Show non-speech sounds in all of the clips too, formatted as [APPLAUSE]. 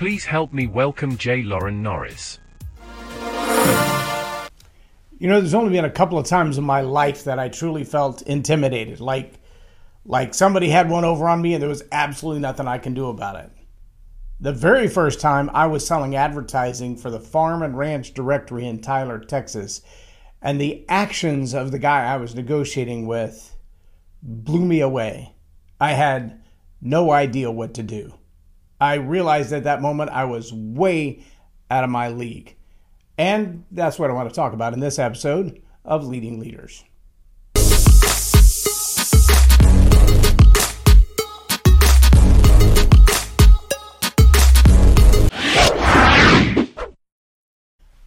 Please help me welcome J. Loren Norris. You know, there's only been a couple of times in my life that I truly felt intimidated, like like somebody had one over on me and there was absolutely nothing I can do about it. The very first time I was selling advertising for the Farm and Ranch Directory in Tyler, Texas, and the actions of the guy I was negotiating with blew me away. I had no idea what to do. I realized at that moment I was way out of my league. And that's what I want to talk about in this episode of Leading Leaders.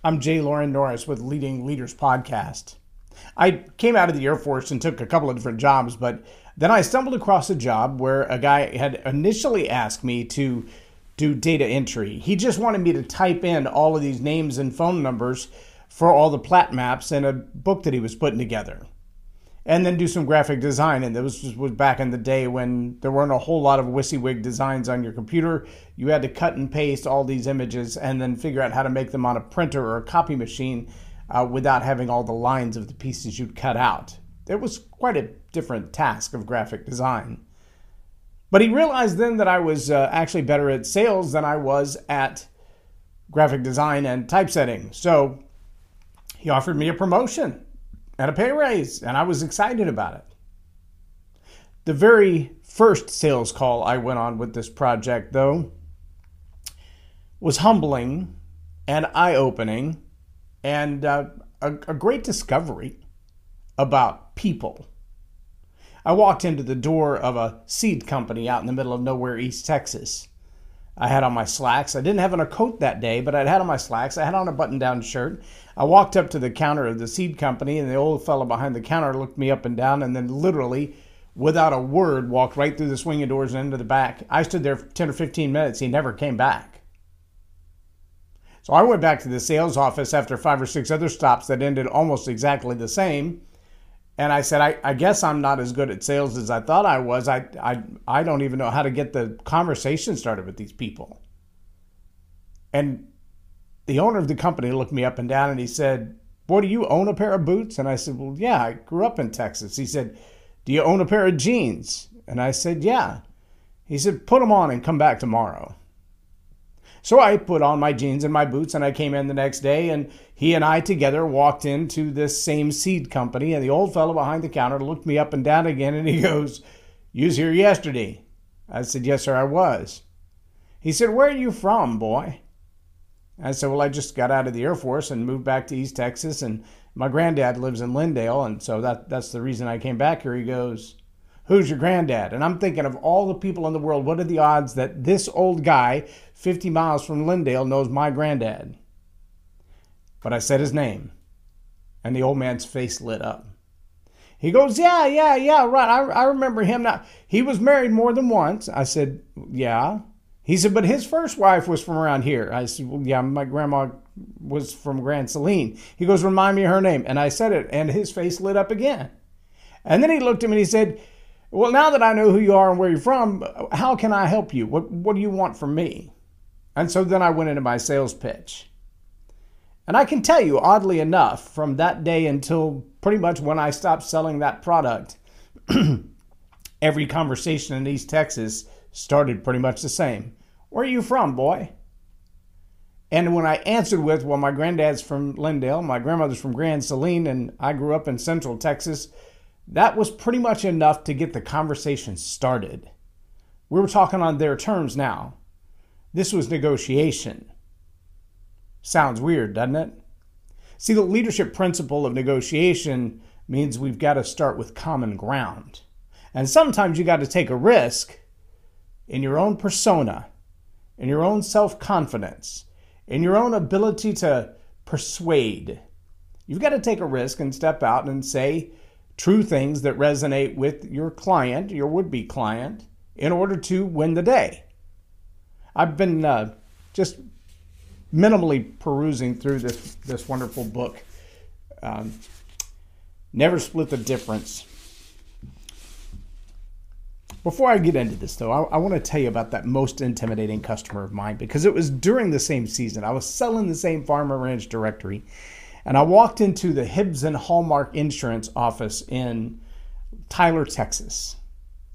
I'm Jay Loren Norris with Leading Leaders Podcast. I came out of the Air Force and took a couple of different jobs, but then I stumbled across a job where a guy had initially asked me to do data entry. He just wanted me to type in all of these names and phone numbers for all the plat maps in a book that he was putting together. And then do some graphic design. And this was back in the day when there weren't a whole lot of WYSIWYG designs on your computer. You had to cut and paste all these images and then figure out how to make them on a printer or a copy machine uh, without having all the lines of the pieces you'd cut out. It was quite a different task of graphic design. But he realized then that I was uh, actually better at sales than I was at graphic design and typesetting. So he offered me a promotion and a pay raise, and I was excited about it. The very first sales call I went on with this project, though, was humbling and eye opening and uh, a, a great discovery about people I walked into the door of a seed company out in the middle of nowhere, East Texas. I had on my slacks. I didn't have on a coat that day, but I'd had on my slacks. I had on a button down shirt. I walked up to the counter of the seed company, and the old fellow behind the counter looked me up and down, and then literally, without a word, walked right through the swinging doors and into the back. I stood there for 10 or 15 minutes. He never came back. So I went back to the sales office after five or six other stops that ended almost exactly the same and I said, I, I, guess I'm not as good at sales as I thought I was. I, I, I don't even know how to get the conversation started with these people. And the owner of the company looked me up and down and he said, Boy, do you own a pair of boots? And I said, Well, yeah, I grew up in Texas. He said, Do you own a pair of jeans? And I said, Yeah. He said, Put them on and come back tomorrow. So I put on my jeans and my boots and I came in the next day and he and I together walked into this same seed company and the old fellow behind the counter looked me up and down again and he goes, You was here yesterday. I said, Yes, sir, I was. He said, Where are you from, boy? I said, Well, I just got out of the Air Force and moved back to East Texas and my granddad lives in Lindale and so that that's the reason I came back here. He goes, Who's your granddad? And I'm thinking of all the people in the world, what are the odds that this old guy, 50 miles from Lindale, knows my granddad? But I said his name, and the old man's face lit up. He goes, Yeah, yeah, yeah, right. I, I remember him now. He was married more than once. I said, Yeah. He said, But his first wife was from around here. I said, Well, yeah, my grandma was from Grand Saline. He goes, Remind me of her name. And I said it, and his face lit up again. And then he looked at me and he said, well, now that I know who you are and where you're from, how can I help you? What, what do you want from me? And so then I went into my sales pitch. And I can tell you, oddly enough, from that day until pretty much when I stopped selling that product, [CLEARS THROAT] every conversation in East Texas started pretty much the same. Where are you from, boy? And when I answered with, well, my granddad's from Lindale, my grandmother's from Grand Saline, and I grew up in Central Texas, that was pretty much enough to get the conversation started. We were talking on their terms now. This was negotiation. Sounds weird, doesn't it? See, the leadership principle of negotiation means we've got to start with common ground. And sometimes you got to take a risk in your own persona, in your own self confidence, in your own ability to persuade. You've got to take a risk and step out and say, true things that resonate with your client, your would be client, in order to win the day. I've been uh, just minimally perusing through this, this wonderful book, um, Never Split the Difference. Before I get into this, though, I, I want to tell you about that most intimidating customer of mine because it was during the same season. I was selling the same farm and ranch directory, and I walked into the Hibbs and Hallmark Insurance office in Tyler, Texas.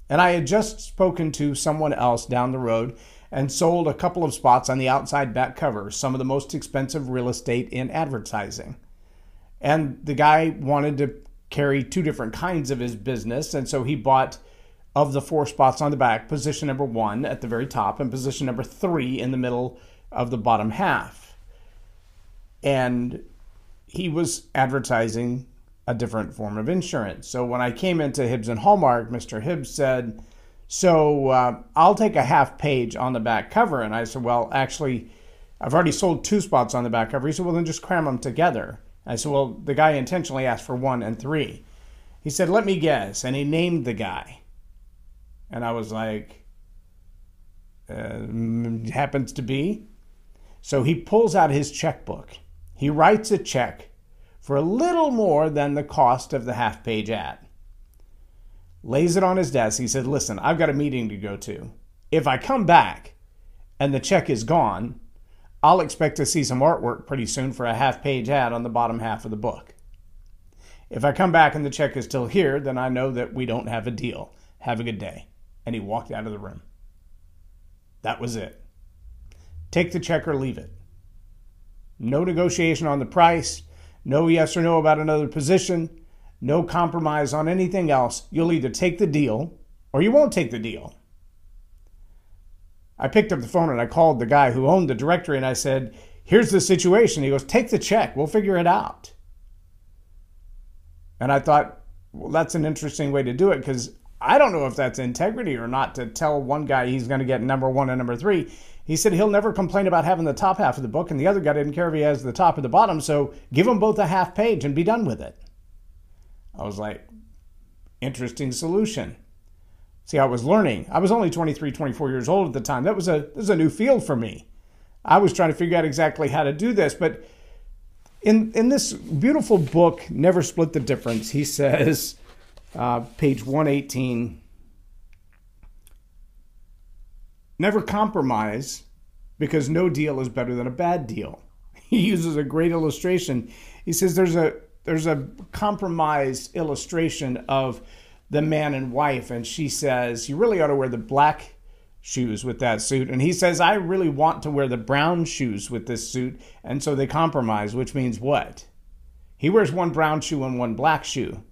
And I had just spoken to someone else down the road and sold a couple of spots on the outside back cover, some of the most expensive real estate in advertising. And the guy wanted to carry two different kinds of his business, and so he bought of the four spots on the back, position number one at the very top and position number three in the middle of the bottom half. And he was advertising a different form of insurance. So when I came into Hibbs and Hallmark, Mr. Hibbs said, So uh, I'll take a half page on the back cover. And I said, Well, actually, I've already sold two spots on the back cover. He said, Well, then just cram them together. I said, Well, the guy intentionally asked for one and three. He said, Let me guess. And he named the guy. And I was like, uh, happens to be. So he pulls out his checkbook. He writes a check for a little more than the cost of the half page ad. Lays it on his desk. He said, Listen, I've got a meeting to go to. If I come back and the check is gone, I'll expect to see some artwork pretty soon for a half page ad on the bottom half of the book. If I come back and the check is still here, then I know that we don't have a deal. Have a good day and he walked out of the room. That was it. Take the check or leave it. No negotiation on the price, no yes or no about another position, no compromise on anything else. You'll either take the deal or you won't take the deal. I picked up the phone and I called the guy who owned the directory and I said, Here's the situation. He goes, Take the check. We'll figure it out. And I thought, well, that's an interesting way to do it because I don't know if that's integrity or not to tell one guy he's going to get number one and number three. He said he'll never complain about having the top half of the book, and the other guy didn't care if he has the top or the bottom, so give them both a half page and be done with it. I was like, interesting solution. See, I was learning. I was only 23, 24 years old at the time. That was a, this was a new field for me. I was trying to figure out exactly how to do this, but in, in this beautiful book, Never Split the Difference, he says, uh, page 118. Never compromise because no deal is better than a bad deal. [LAUGHS] He uses a great illustration. He says there's a there's a compromise illustration of the man and wife, and she says, You really ought to wear the black shoes with that suit. And he says, I really want to wear the brown shoes with this suit. And so they compromise, which means what? He wears one brown shoe and one black shoe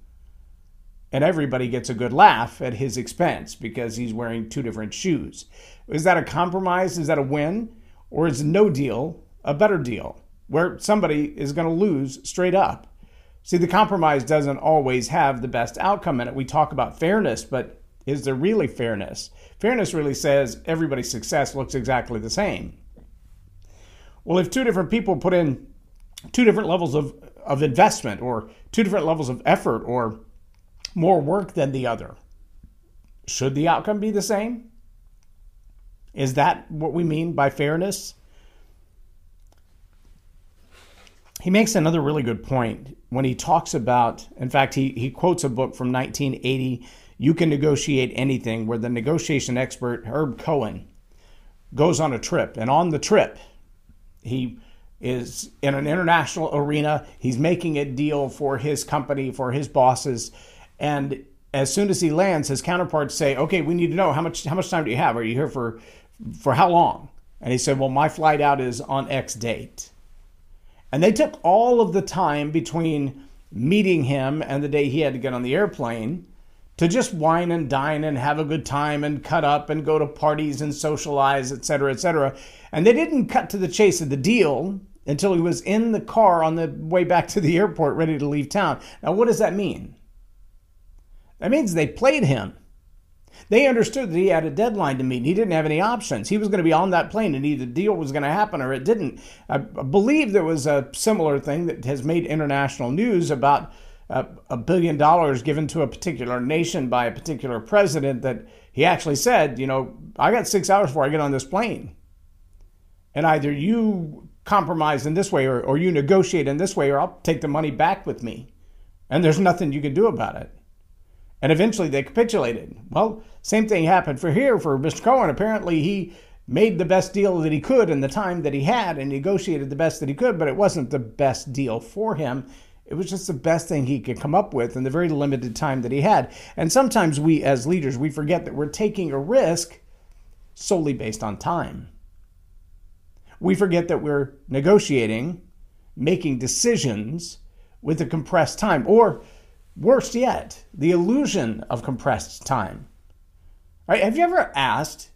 and everybody gets a good laugh at his expense because he's wearing two different shoes. Is that a compromise? Is that a win? Or is no deal a better deal where somebody is going to lose straight up? See, the compromise doesn't always have the best outcome in it. We talk about fairness, but is there really fairness? Fairness really says everybody's success looks exactly the same. Well, if two different people put in two different levels of, of investment or two different levels of effort or more work than the other. Should the outcome be the same? Is that what we mean by fairness? He makes another really good point when he talks about, in fact, he, he quotes a book from 1980, You Can Negotiate Anything, where the negotiation expert, Herb Cohen, goes on a trip. And on the trip, he is in an international arena. He's making a deal for his company, for his bosses. And as soon as he lands, his counterparts say, "Okay, we need to know how much how much time do you have? Are you here for for how long?" And he said, "Well, my flight out is on X date." And they took all of the time between meeting him and the day he had to get on the airplane to just wine and dine and have a good time and cut up and go to parties and socialize, et cetera, et cetera. And they didn't cut to the chase of the deal until he was in the car on the way back to the airport ready to leave town. Now, what does that mean? That means they played him. They understood that he had a deadline to meet. He didn't have any options. He was going to be on that plane, and either the deal was going to happen or it didn't. I believe there was a similar thing that has made international news about a billion dollars given to a particular nation by a particular president that he actually said, you know, I got six hours before I get on this plane. And either you compromise in this way or, or you negotiate in this way, or I'll take the money back with me. And there's nothing you can do about it. And eventually they capitulated. Well, same thing happened for here for Mr. Cohen. Apparently he made the best deal that he could in the time that he had and negotiated the best that he could, but it wasn't the best deal for him. It was just the best thing he could come up with in the very limited time that he had. And sometimes we, as leaders, we forget that we're taking a risk solely based on time. We forget that we're negotiating, making decisions with a compressed time, or worse yet, the illusion of compressed time. Right? Have you ever asked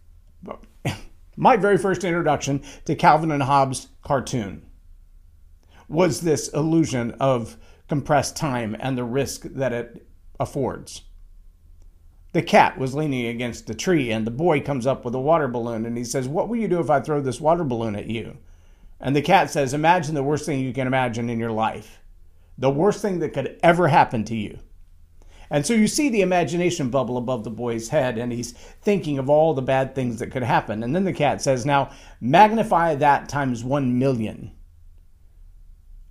[LAUGHS] my very first introduction to Calvin and Hobbes cartoon? was this illusion of compressed time and the risk that it affords. The cat was leaning against the tree, and the boy comes up with a water balloon and he says, What will you do if I throw this water balloon at you? And the cat says, Imagine the worst thing you can imagine in your life. The worst thing that could ever happen to you. And so you see the imagination bubble above the boy's head, and he's thinking of all the bad things that could happen. And then the cat says, Now magnify that times one million.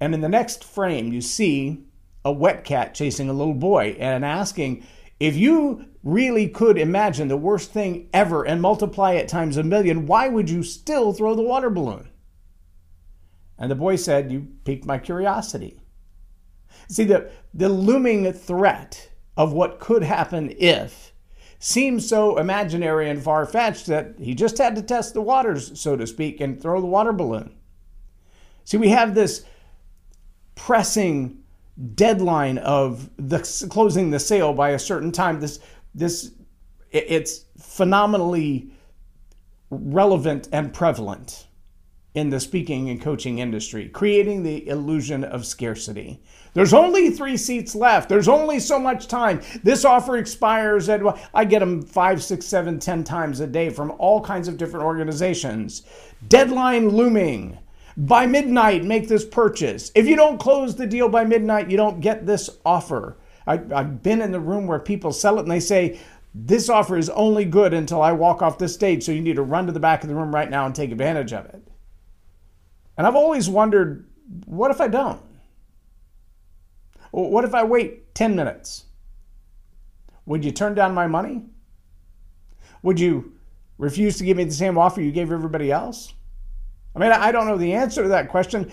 And in the next frame, you see a wet cat chasing a little boy and asking, if you really could imagine the worst thing ever and multiply it times a million, why would you still throw the water balloon? And the boy said, You piqued my curiosity. See, the, the looming threat of what could happen if seems so imaginary and far fetched that he just had to test the waters, so to speak, and throw the water balloon. See, we have this pressing deadline of the closing the sale by a certain time. This this it's phenomenally relevant and prevalent in the speaking and coaching industry, creating the illusion of scarcity. There's only three seats left. There's only so much time. This offer expires at, I get them five, six, seven, ten times a day from all kinds of different organizations. Deadline looming. By midnight, make this purchase. If you don't close the deal by midnight, you don't get this offer. I, have been in the room where people sell it and they say, This offer is only good until I walk off this stage, so you need to run to the back of the room right now and take advantage of it. And I've always wondered, what if I don't? What if I wait 10 minutes? Would you turn down my money? Would you refuse to give me the same offer you gave everybody else? I mean, I don't know the answer to that question,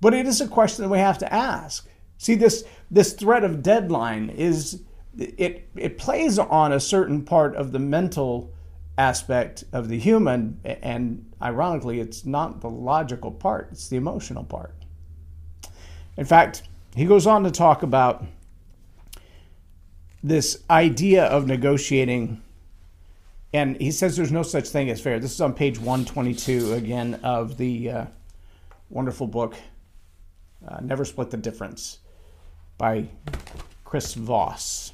but it is a question that we have to ask. See, this this threat of deadline is it it plays on a certain part of the mental aspect of the human, and ironically, it's not the logical part; it's the emotional part. In fact, he goes on to talk about this idea of negotiating and he says there's no such thing as fair. This is on page 122 again of the uh, wonderful book, uh, Never Split the Difference by Chris Voss.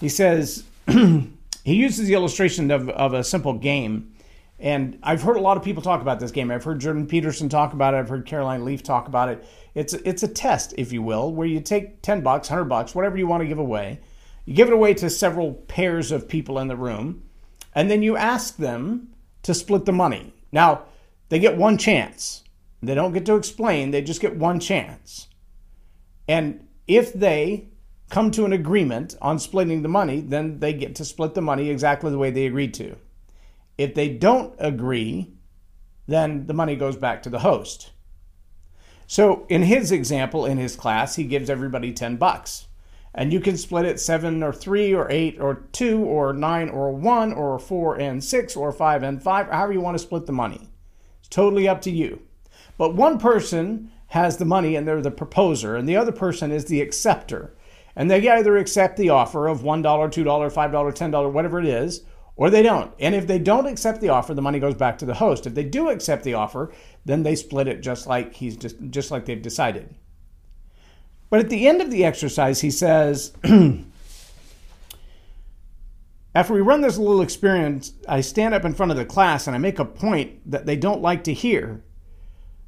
He says, [CLEARS THROAT] he uses the illustration of, of a simple game. And I've heard a lot of people talk about this game. I've heard Jordan Peterson talk about it. I've heard Caroline Leaf talk about it. It's, it's a test, if you will, where you take 10 bucks, 100 bucks, whatever you want to give away you give it away to several pairs of people in the room, and then you ask them to split the money. Now, they get one chance. They don't get to explain, they just get one chance. And if they come to an agreement on splitting the money, then they get to split the money exactly the way they agreed to. If they don't agree, then the money goes back to the host. So in his example, in his class, he gives everybody 10 bucks and you can split it seven or three or eight or two or nine or one or four and six or five and five, however you want to split the money. It's totally up to you. But one person has the money and they're the proposer, and the other person is the acceptor. And they either accept the offer of $1, $2, $5, $10, whatever it is, or they don't. And if they don't accept the offer, the money goes back to the host. If they do accept the offer, then they split it just like he's just just like they've decided. But at the end of the exercise, he says, [CLEARS THROAT] After we run this little experience, I stand up in front of the class and I make a point that they don't like to hear.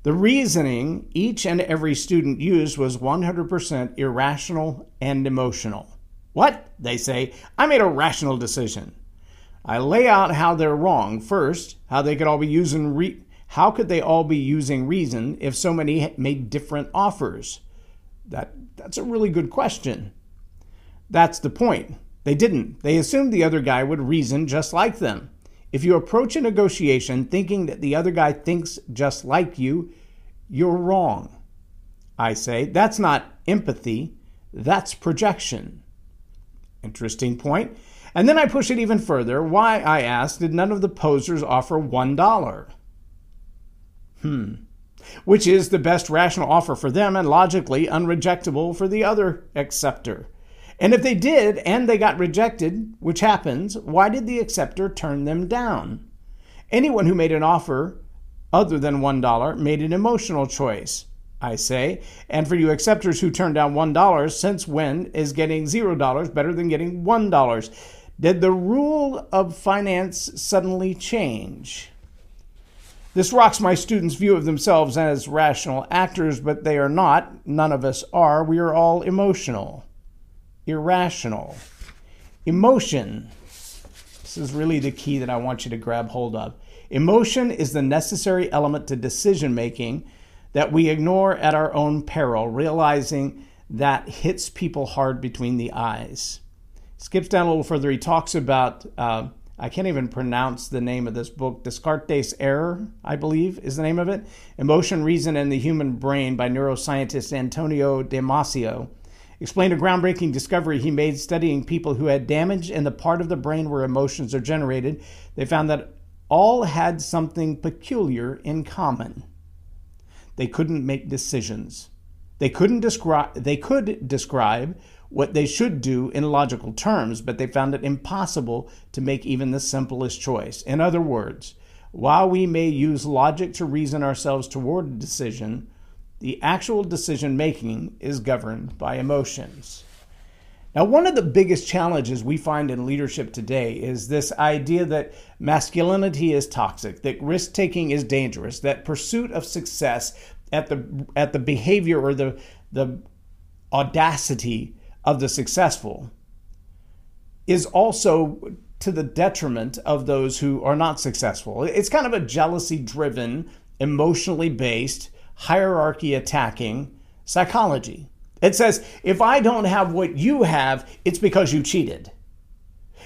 The reasoning each and every student used was 100% irrational and emotional. What? They say, I made a rational decision. I lay out how they're wrong. First, how they could all be using re- how could they all be using reason if so many made different offers? That, that's a really good question. That's the point. They didn't. They assumed the other guy would reason just like them. If you approach a negotiation thinking that the other guy thinks just like you, you're wrong. I say that's not empathy, that's projection. Interesting point. And then I push it even further. Why, I ask, did none of the posers offer $1? Hmm. Which is the best rational offer for them and logically unrejectable for the other acceptor. And if they did and they got rejected, which happens, why did the acceptor turn them down? Anyone who made an offer other than $1 made an emotional choice, I say. And for you acceptors who turn down $1, since when is getting $0 better than getting $1? Did the rule of finance suddenly change? This rocks my students' view of themselves as rational actors, but they are not. None of us are. We are all emotional irrational. Emotion. This is really the key that I want you to grab hold of. Emotion is the necessary element to decision making that we ignore at our own peril, realizing that hits people hard between the eyes. Skips down a little further. He talks about, uh, I can't even pronounce the name of this book, Descartes' Error, I believe is the name of it. Emotion, Reason, and the Human Brain by neuroscientist Antonio Damasio explained a groundbreaking discovery he made studying people who had damage in the part of the brain where emotions are generated. They found that all had something peculiar in common. They couldn't make decisions. They couldn't describe they could describe what they should do in logical terms, but they found it impossible to make even the simplest choice. In other words, while we may use logic to reason ourselves toward a decision, the actual decision making is governed by emotions. Now, one of the biggest challenges we find in leadership today is this idea that masculinity is toxic, that risk taking is dangerous, that pursuit of success at the at the behavior or the the audacity of the successful is also to the detriment of those who are not successful. It's kind of a jealousy driven, emotionally based hierarchy attacking psychology. It says, if I don't have what you have, it's because you cheated.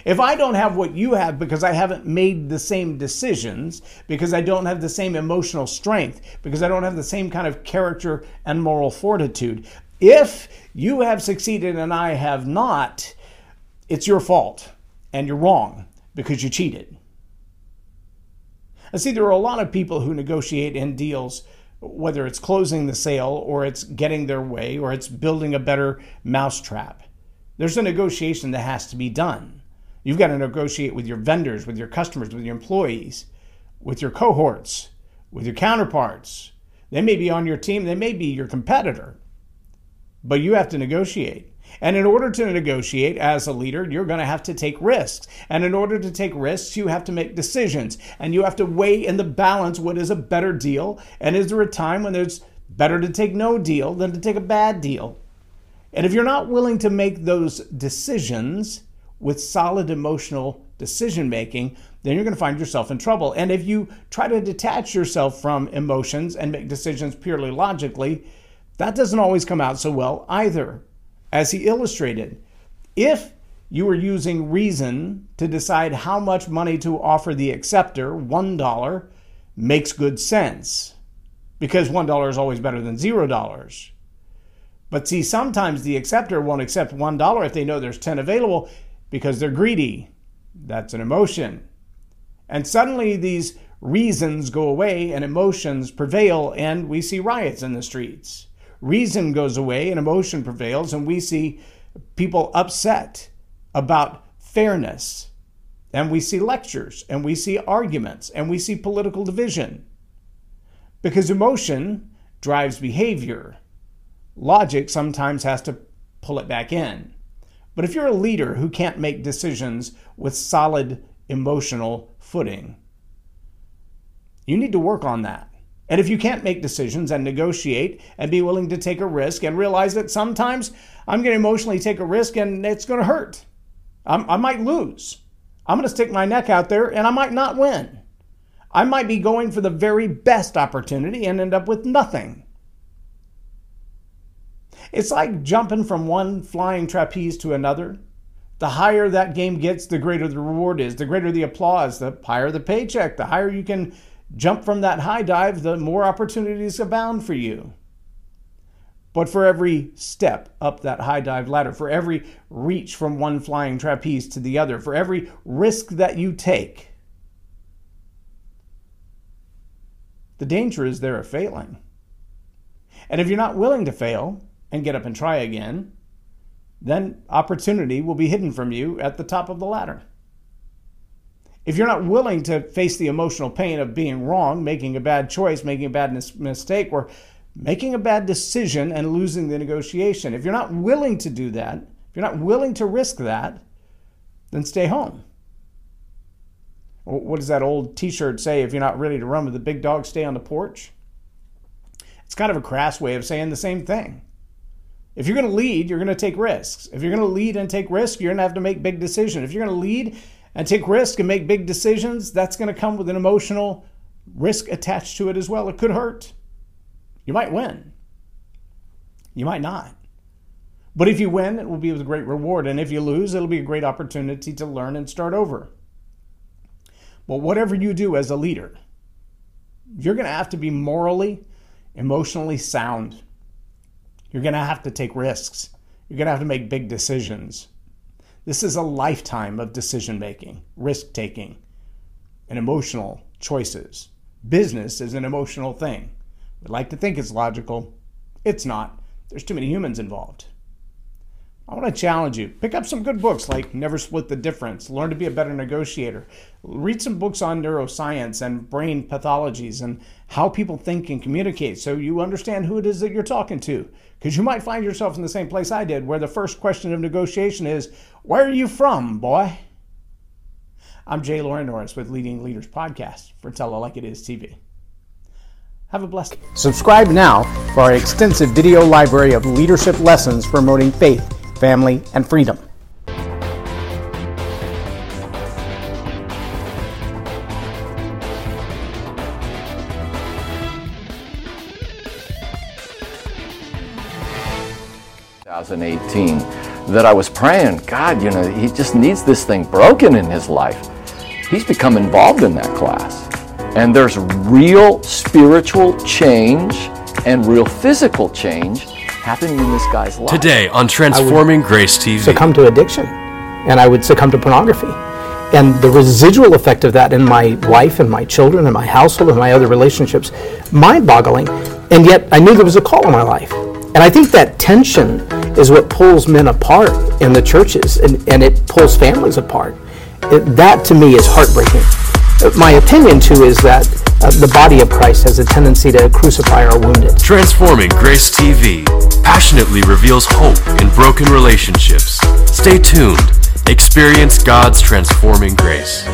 If I don't have what you have because I haven't made the same decisions, because I don't have the same emotional strength, because I don't have the same kind of character and moral fortitude, if you have succeeded and I have not, it's your fault and you're wrong because you cheated. I see there are a lot of people who negotiate in deals whether it's closing the sale or it's getting their way or it's building a better mousetrap. There's a negotiation that has to be done. You've got to negotiate with your vendors, with your customers, with your employees, with your cohorts, with your counterparts. They may be on your team, they may be your competitor, but you have to negotiate. And in order to negotiate as a leader, you're going to have to take risks. And in order to take risks, you have to make decisions. And you have to weigh in the balance what is a better deal. And is there a time when it's better to take no deal than to take a bad deal? And if you're not willing to make those decisions with solid emotional decision making, then you're going to find yourself in trouble. And if you try to detach yourself from emotions and make decisions purely logically, that doesn't always come out so well either as he illustrated. If you were using reason to decide how much money to offer the acceptor, $1 makes good sense because $1 is always better than $0. But see, sometimes the acceptor won't accept $1 if they know there's 10 available because they're greedy. That's an emotion. And suddenly these reasons go away and emotions prevail, and we see riots in the streets reason goes away and emotion prevails, and we see people upset about fairness. And we see lectures, and we see arguments, and we see political division. Because emotion drives behavior. Logic sometimes has to pull it back in. But if you're a leader who can't make decisions with solid emotional footing, you need to work on that. And if you can't make decisions and negotiate and be willing to take a risk and realize that sometimes I'm going to emotionally take a risk and it's going to hurt, I'm, i might lose. I'm going to stick my neck out there and I might not win. I might be going for the very best opportunity and end up with nothing. It's like jumping from one flying trapeze to another. The higher that game gets, the greater the reward is, the greater the applause, the higher the paycheck, the higher you can jump from that high dive, the more opportunities abound for you. But for every step up that high dive ladder, for every reach from one flying trapeze to the other, for every risk that you take, the danger is there of failing. And if you're not willing to fail and get up and try again, then opportunity will be hidden from you at the top of the ladder. If you're not willing to face the emotional pain of being wrong, making a bad choice, making a bad mistake, or making a bad decision and losing the negotiation, if you're not willing to do that, if you're not willing to risk that, then stay home. What does that old t shirt say? If you're not ready to run with the big dog, stay on the porch. It's kind of a crass way of saying the same thing. If you're going to lead, you're going to take risks. If you're going to lead and take risks, you're going to have to make big decisions. If you're going to lead and take risk and make big decisions, that's going to come with an emotional risk attached to it as well. It could hurt. You might win. You might not. But if you win, it will be with a great reward. And if you lose, it'll be a great opportunity to learn and start over. But whatever you do as a leader, you're going to have to be morally, emotionally sound. You're going to have to take risks. You're going to have to make big decisions. This is a lifetime of decision making, risk taking, and emotional choices. Business is an emotional thing. We like to think it's logical. It's not. There's too many humans involved. I want to challenge you. Pick up some good books like Never Split the Difference, Learn to be a Better Negotiator. Read some books on neuroscience and brain pathologies and how people think and communicate so you understand who it is that you're talking to. Because you might find yourself in the same place I did, where the first question of negotiation is, Where are you from, boy? I'm Jay Loren Norris with Leading Leaders Podcast for Tell It Like It Is TV. Have a blessed Subscribe now for our extensive video library of leadership lessons promoting faith family, and freedom. That I was praying, God, you know, he just needs this thing broken in his life. He's become involved in that class. And there's real spiritual change and real physical change happening in this guy's life. Today on Transforming Grace TV. Succumb to addiction, and I would succumb to pornography. And the residual effect of that in my wife and my children and my household and my other relationships, mind boggling. And yet I knew there was a call in my life. And I think that tension is what pulls men apart in the churches and, and it pulls families apart. It, that to me is heartbreaking. My opinion, too, is that uh, the body of Christ has a tendency to crucify our wounded. Transforming Grace TV passionately reveals hope in broken relationships. Stay tuned. Experience God's transforming grace.